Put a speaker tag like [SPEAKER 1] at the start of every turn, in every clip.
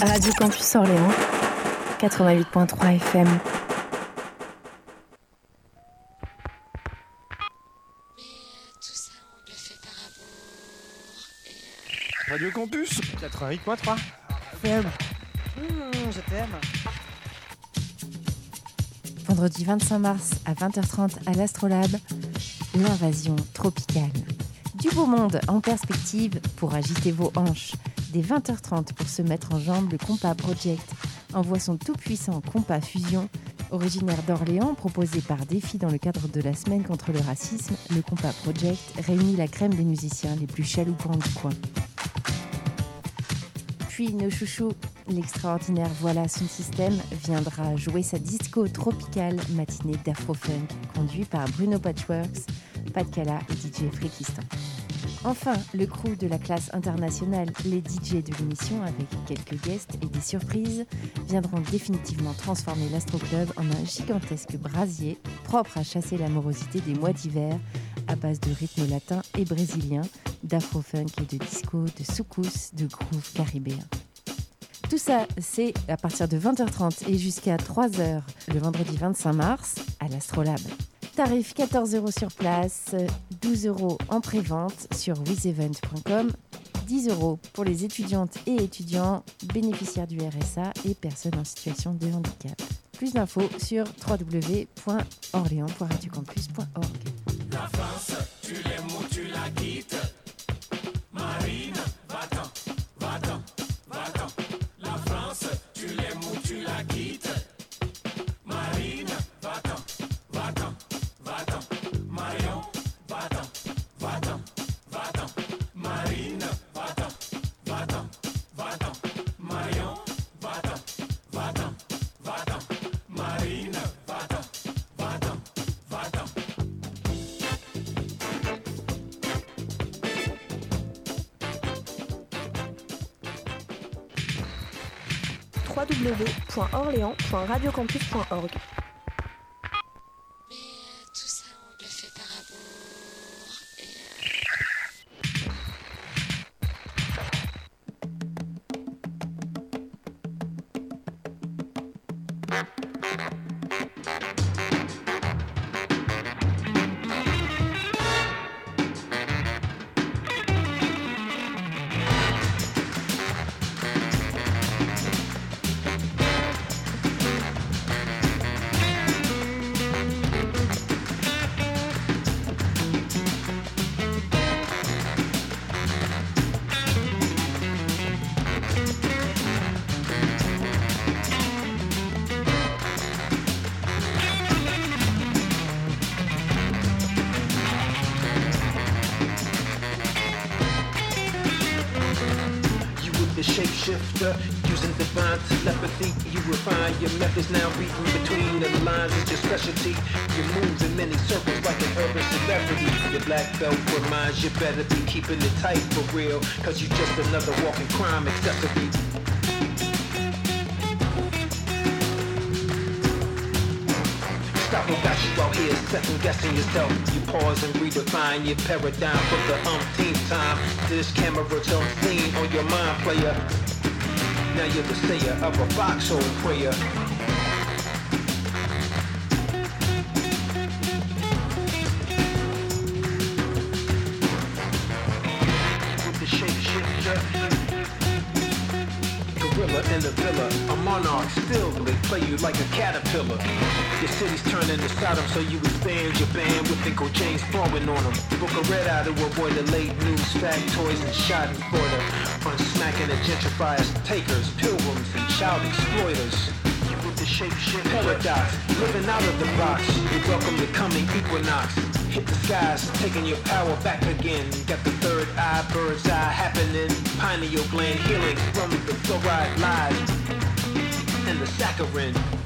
[SPEAKER 1] Radio Campus Orléans, 88.3 FM.
[SPEAKER 2] Radio Campus
[SPEAKER 3] 88.3 FM. Mmh, je t'aime.
[SPEAKER 1] Vendredi 25 mars à 20h30 à l'Astrolabe, l'invasion tropicale. Du beau monde en perspective pour agiter vos hanches. Dès 20h30 pour se mettre en jambe, le Compas Project envoie son tout-puissant Compas Fusion. Originaire d'Orléans, proposé par Défi dans le cadre de la semaine contre le racisme, le Compas Project réunit la crème des musiciens les plus chaloupants du coin. Puis nos chouchous, l'extraordinaire Voilà son système viendra jouer sa disco tropicale matinée d'Afrofunk, conduit par Bruno Patchworks, Pat Cala et DJ Frikistan. Enfin, le crew de la classe internationale, les DJ de l'émission, avec quelques guests et des surprises, viendront définitivement transformer l'Astro Club en un gigantesque brasier propre à chasser l'amorosité des mois d'hiver à base de rythmes latins et brésiliens, d'afro-funk et de disco, de soukous, de groove caribéen. Tout ça, c'est à partir de 20h30 et jusqu'à 3h le vendredi 25 mars à l'Astrolabe. Tarif 14 euros sur place, 12 euros en pré-vente sur wizevent.com, 10 euros pour les étudiantes et étudiants bénéficiaires du RSA et personnes en situation de handicap. Plus d'infos sur www.orléans.radiocampus.org.
[SPEAKER 4] La France, tu l'aimes ou tu la quittes
[SPEAKER 5] www.orléans.radiocampus.org
[SPEAKER 6] real, cause you're just another walking crime accessory. Stop what got you out here second guessing yourself. You pause and redefine your paradigm for the umpteenth time. This camera don't on your mind, player. Now you're the sayer of a foxhole prayer. In the villa, a monarch still they play you like a caterpillar. Your city's turning to Sodom, so you expand your band with Uncle James falling on them. Book a red eye to avoid the late news factoids and shot in Florida. On smacking the gentrifiers, takers, pilgrims, and child exploiters. With the shape shit paradox, living out of the box. You welcome the coming equinox. Hit the skies, taking your power back again. Got the third eye, bird's eye happening. Pineal gland healing from the fluoride lies and the saccharin.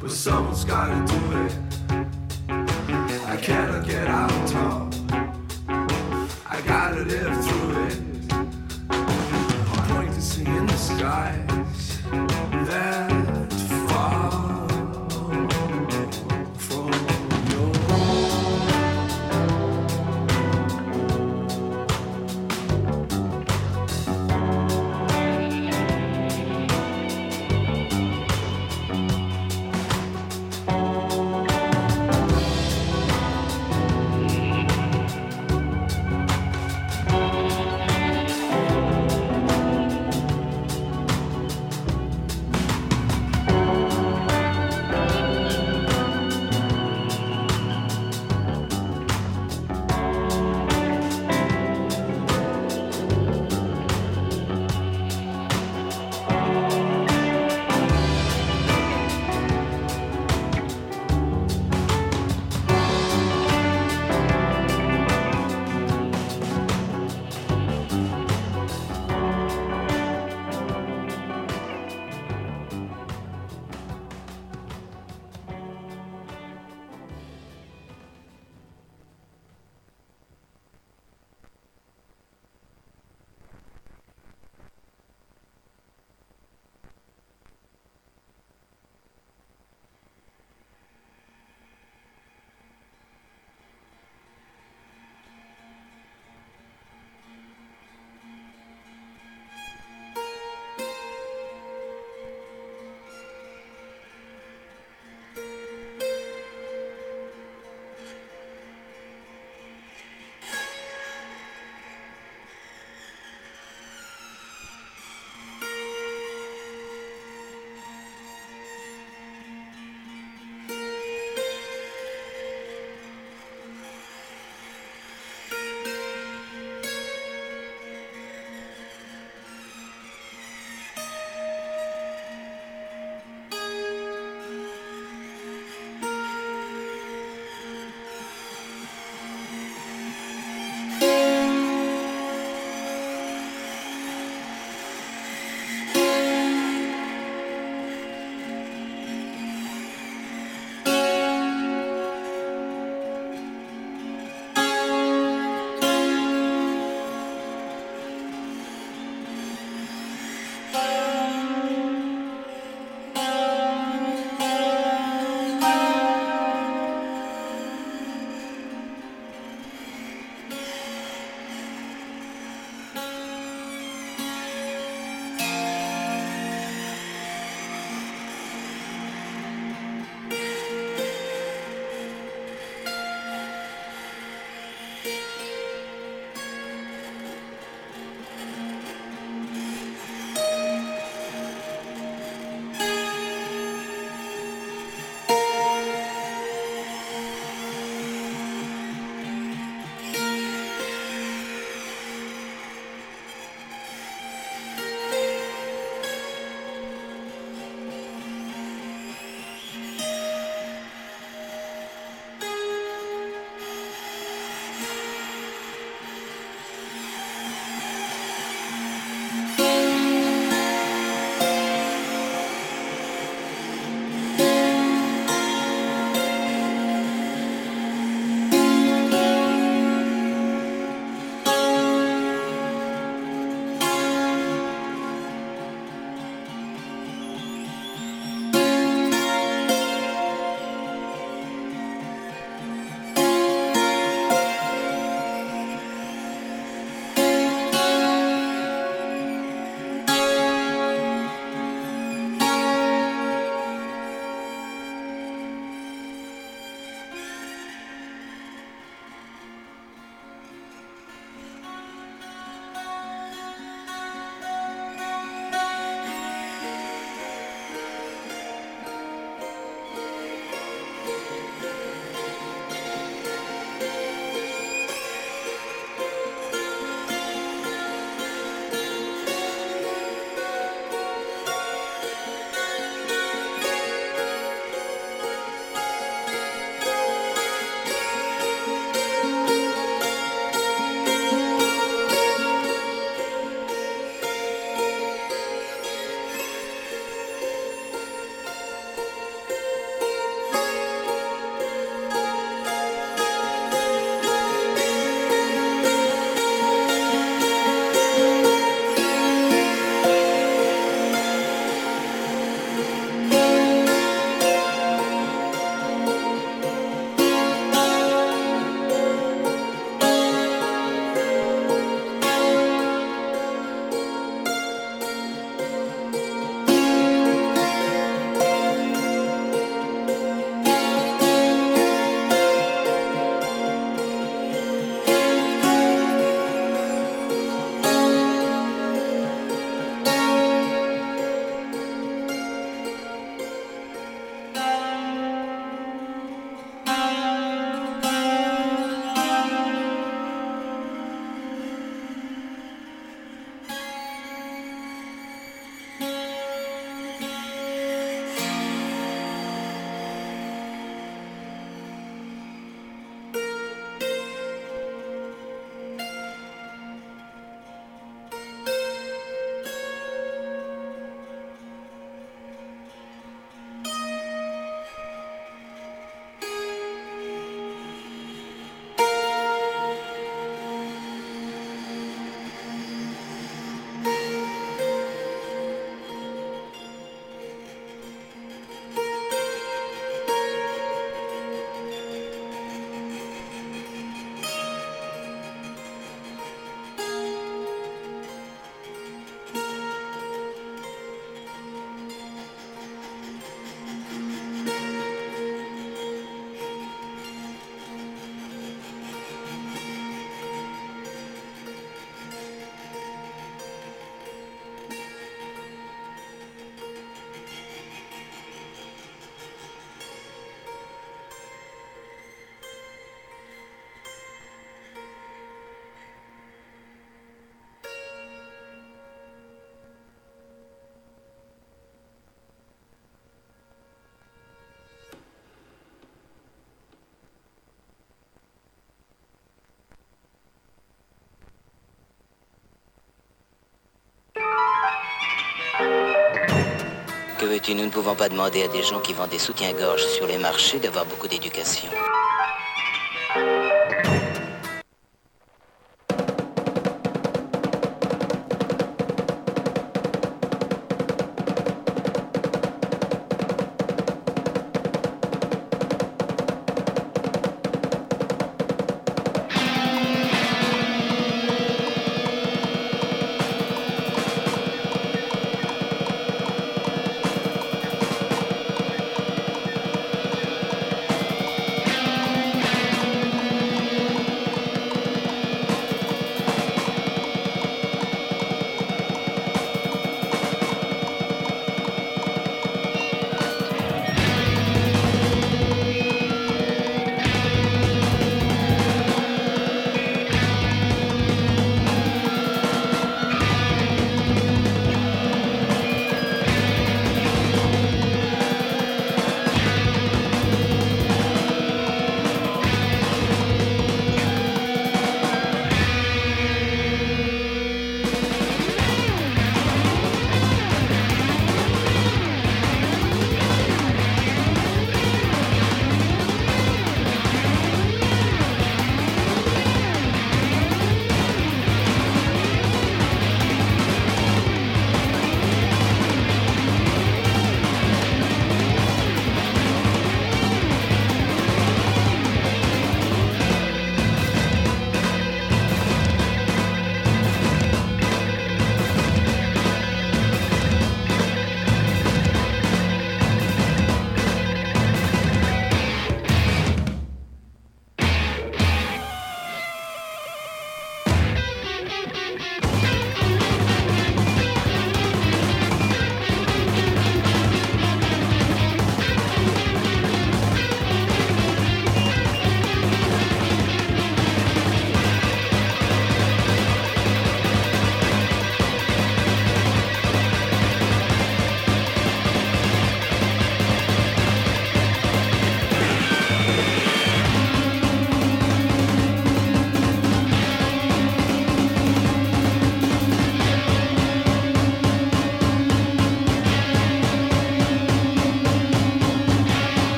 [SPEAKER 5] But someone's gotta do it. I cannot get out on top. I gotta live through it. I'm going to see in the skies
[SPEAKER 2] nous ne pouvons pas demander à des gens qui vendent des soutiens-gorge sur les marchés d'avoir beaucoup d'éducation.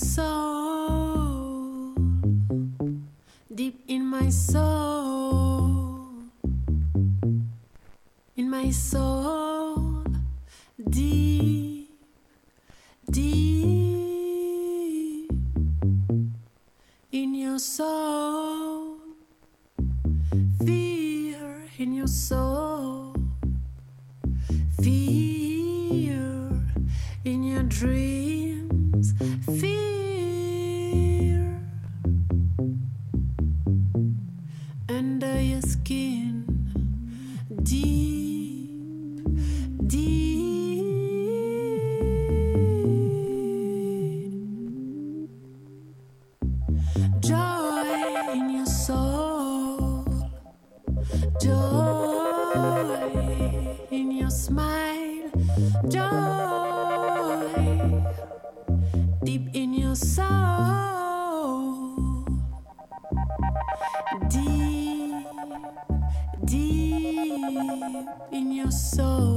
[SPEAKER 7] soul, deep in my soul, in my soul, deep, deep in your soul, fear in your soul, fear in your dreams, fear. In
[SPEAKER 8] your
[SPEAKER 2] soul.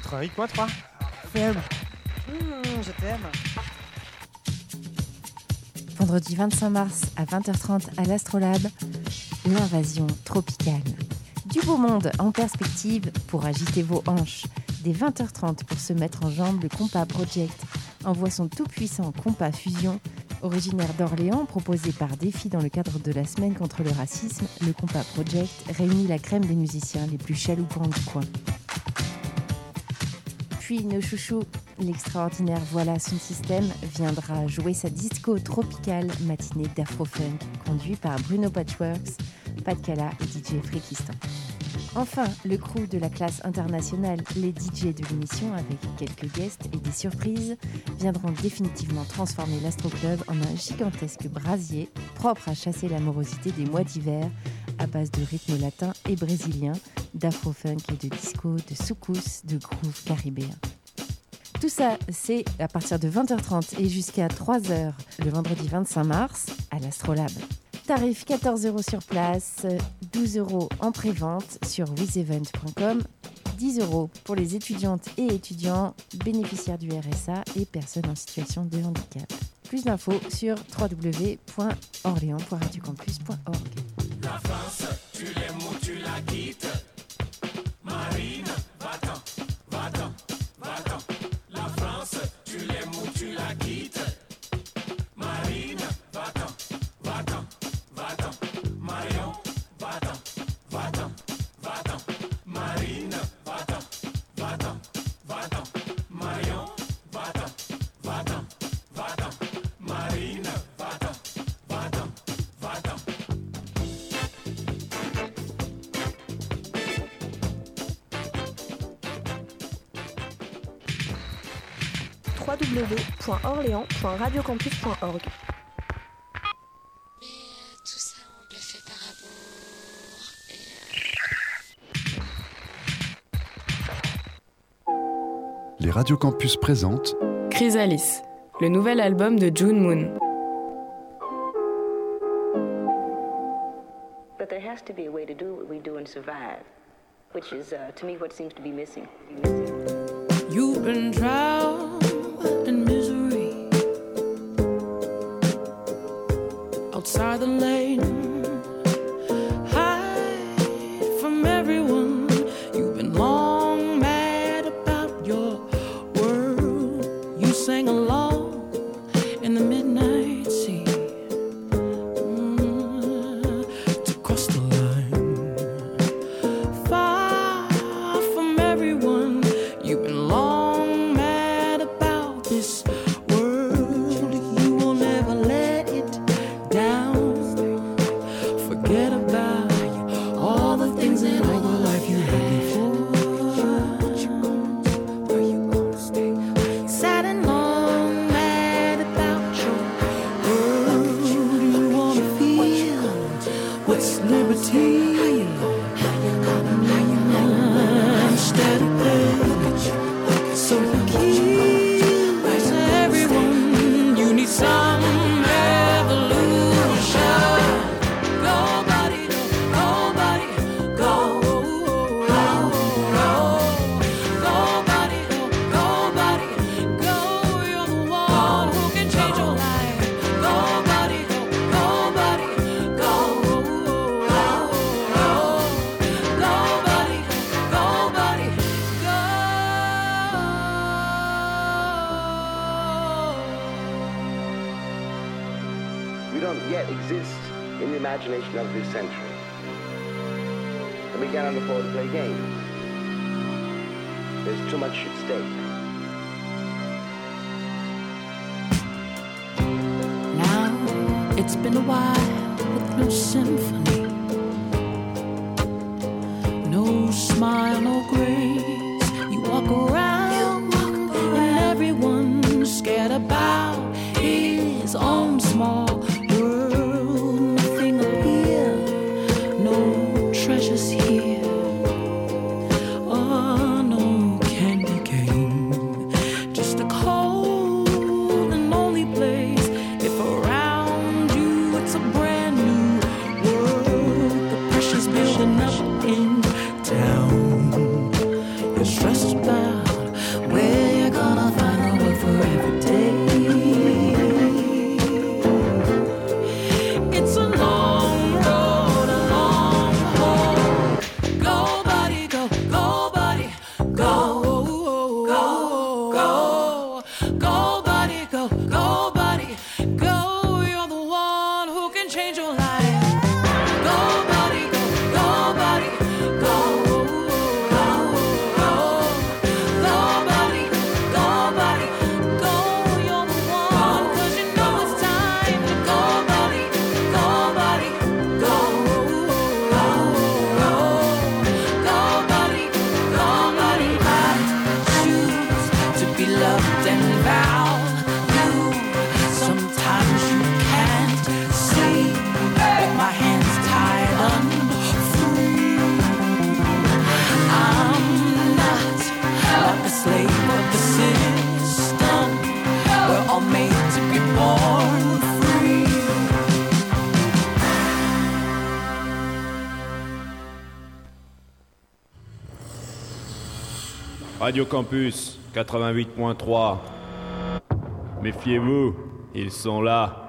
[SPEAKER 2] Campus
[SPEAKER 3] 88.3 FM. Mmh, je t'aime.
[SPEAKER 1] Vendredi 25 mars à 20h30 à l'Astrolabe, l'invasion tropicale. Du beau monde en perspective pour agiter vos hanches. Dès 20h30 pour se mettre en jambe, le Compas Project envoie son tout-puissant Compas Fusion. Originaire d'Orléans, proposé par Défi dans le cadre de la semaine contre le racisme, le Compas Project réunit la crème des musiciens les plus chaloupants du coin. Puis nos chouchous, l'extraordinaire Voilà son système viendra jouer sa disco tropicale matinée d'Afrofunk, conduit par Bruno Patchworks, Pat Cala et DJ Fréquistan. Enfin, le crew de la classe internationale, les DJ de l'émission, avec quelques guests et des surprises, viendront définitivement transformer l'Astro Club en un gigantesque brasier propre à chasser l'amorosité des mois d'hiver à base de rythmes latins et brésiliens, d'afrofunk et de disco, de soukous, de groove caribéen. Tout ça, c'est à partir de 20h30 et jusqu'à 3h le vendredi 25 mars à l'Astrolabe. Tarif 14 euros sur place, 12 euros en pré-vente sur wizevent.com, 10 euros pour les étudiantes et étudiants bénéficiaires du RSA et personnes en situation de handicap. Plus d'infos sur www.orléans.radiocampus.org.
[SPEAKER 4] Tu l'aimes ou tu la quittes
[SPEAKER 8] amour.
[SPEAKER 9] Les radios campus présentent
[SPEAKER 10] Chrysalis, le nouvel album de June Moon.
[SPEAKER 11] But there has to be a way to do what we do and survive, which is, uh, to me, what seems to be missing.
[SPEAKER 7] You've been drowned his own small
[SPEAKER 12] Radio Campus 88.3. Méfiez-vous, ils sont là.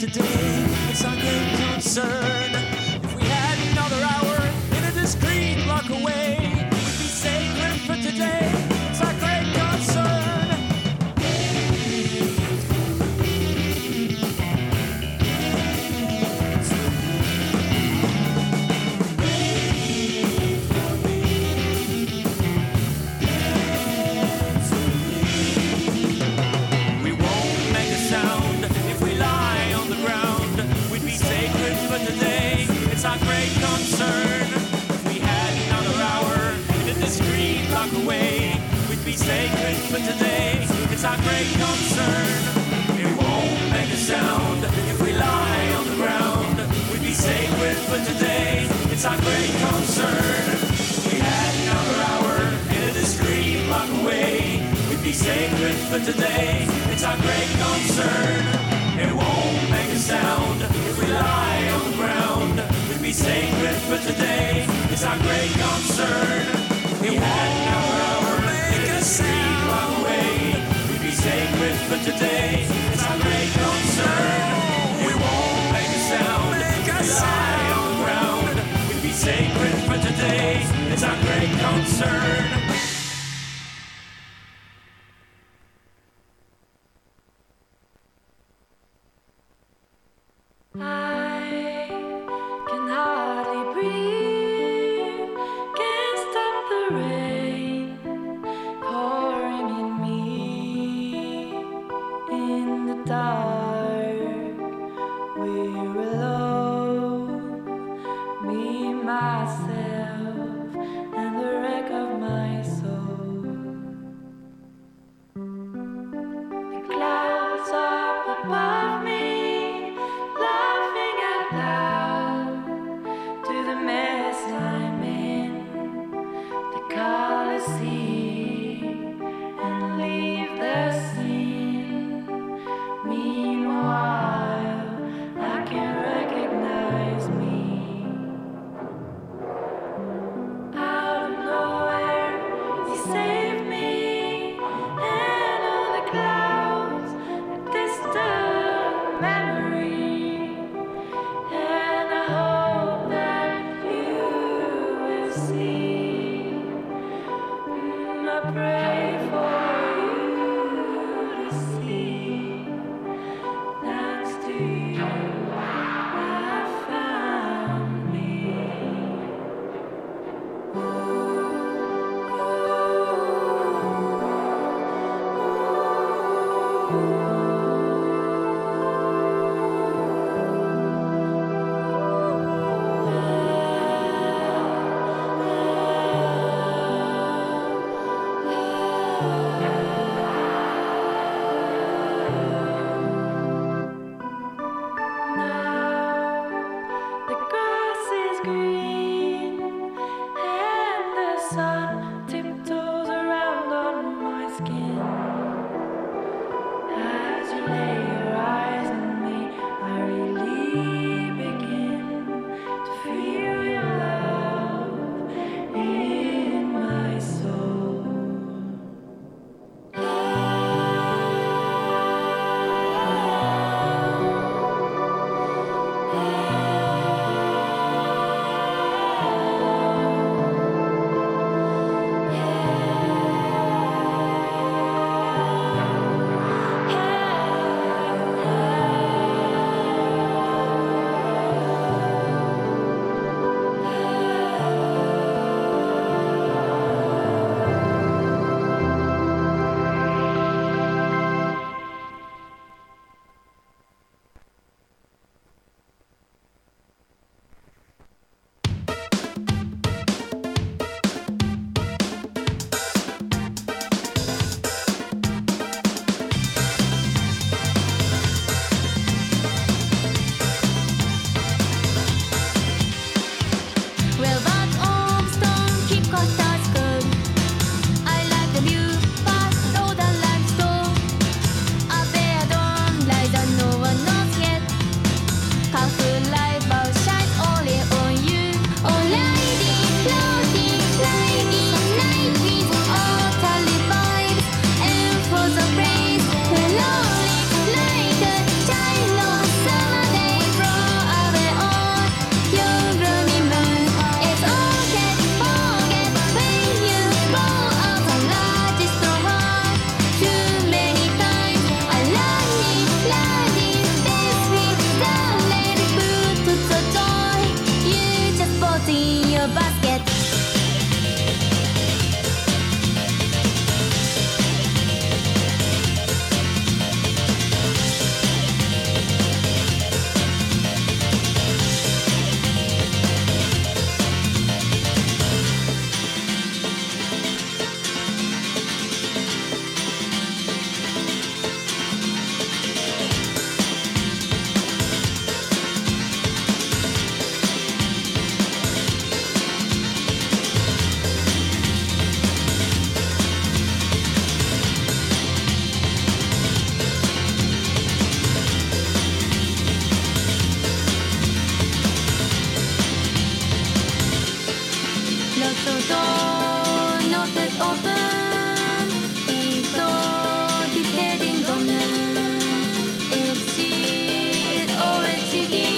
[SPEAKER 4] today. sacred for today. It's our great concern. It won't make a sound if we lie on the ground. We'd be sacred for today. It's our great concern. We had no hour. It could seem long way. We'd be sacred for today. sacred for today. It's our great concern.
[SPEAKER 7] together.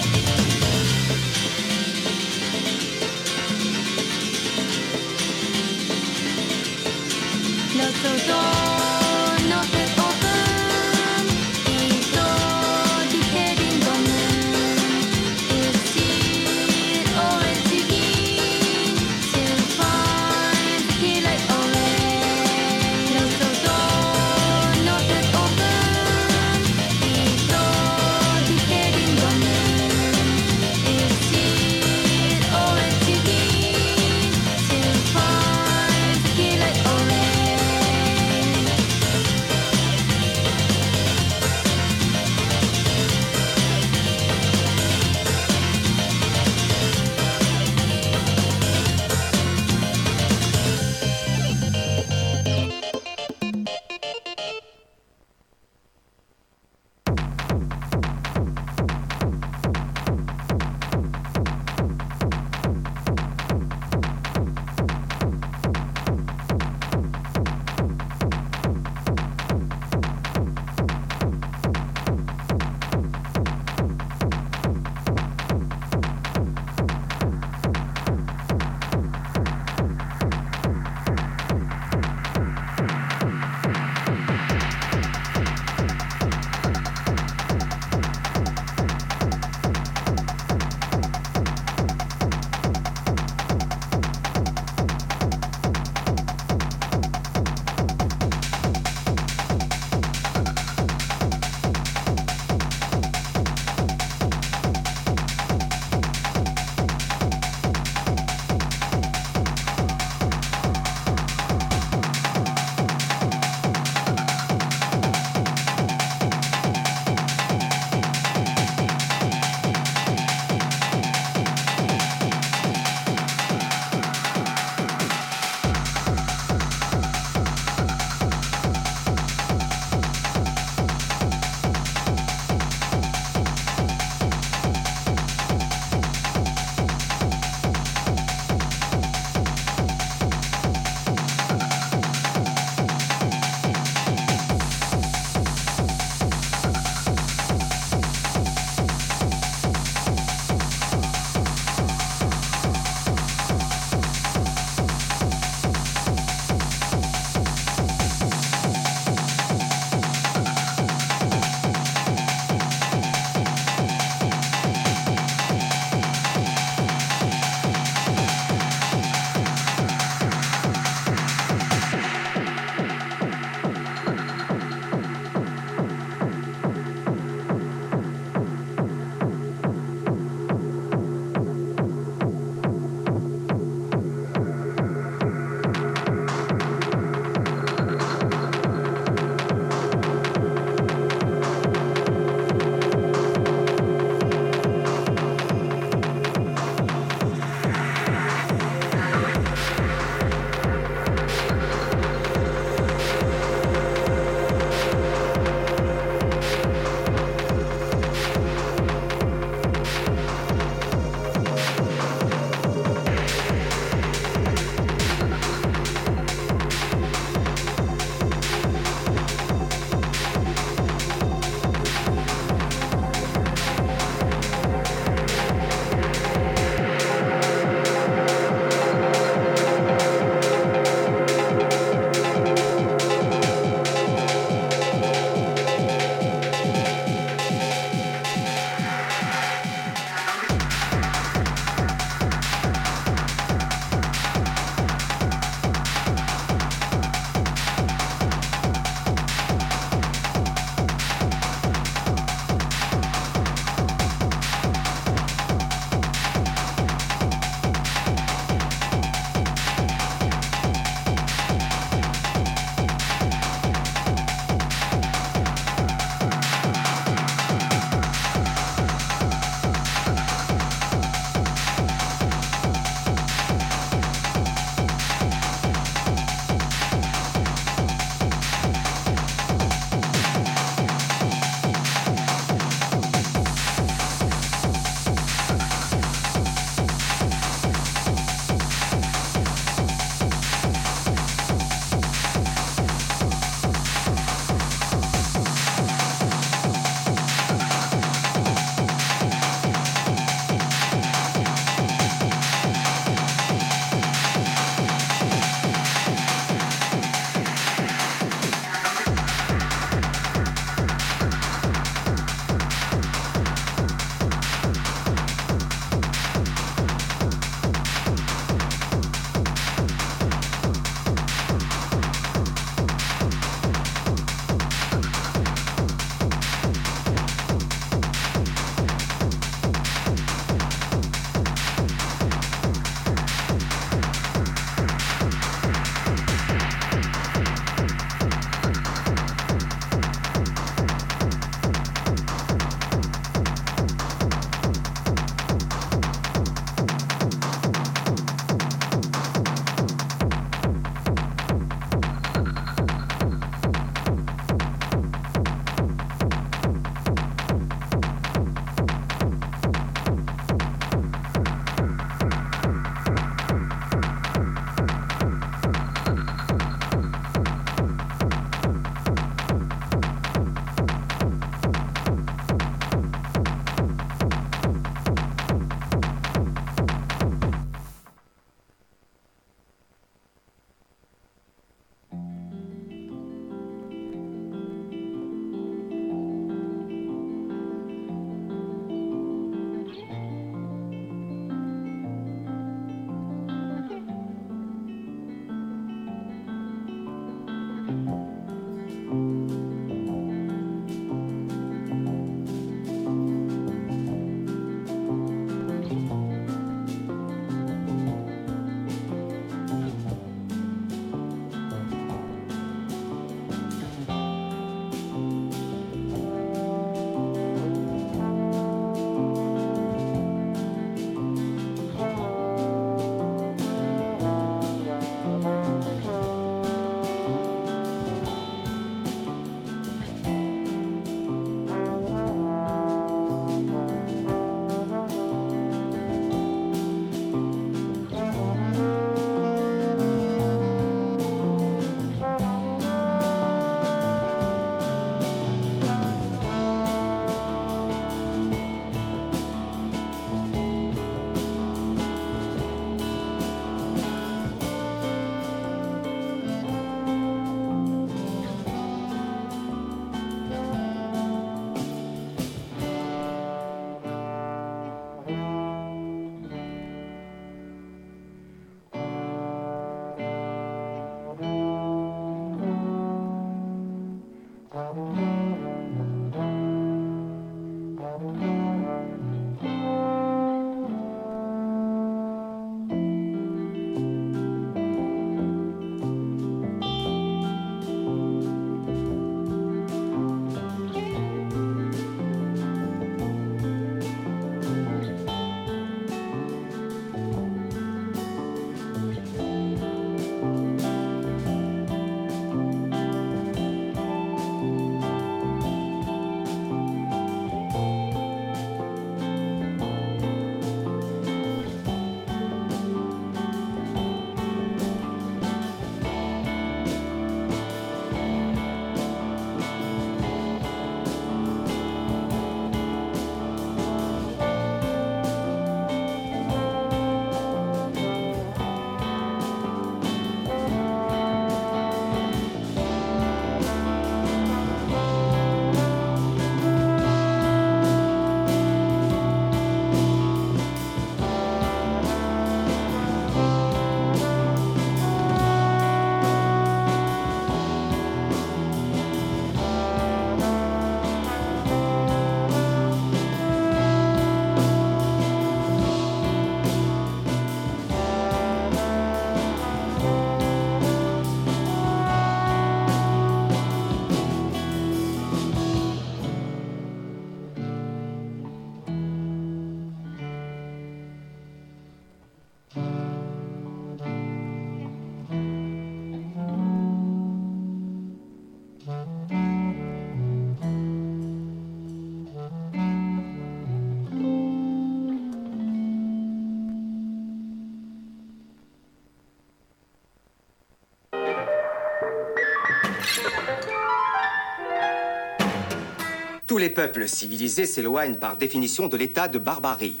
[SPEAKER 13] Tous les peuples civilisés s'éloignent par définition de l'état de barbarie.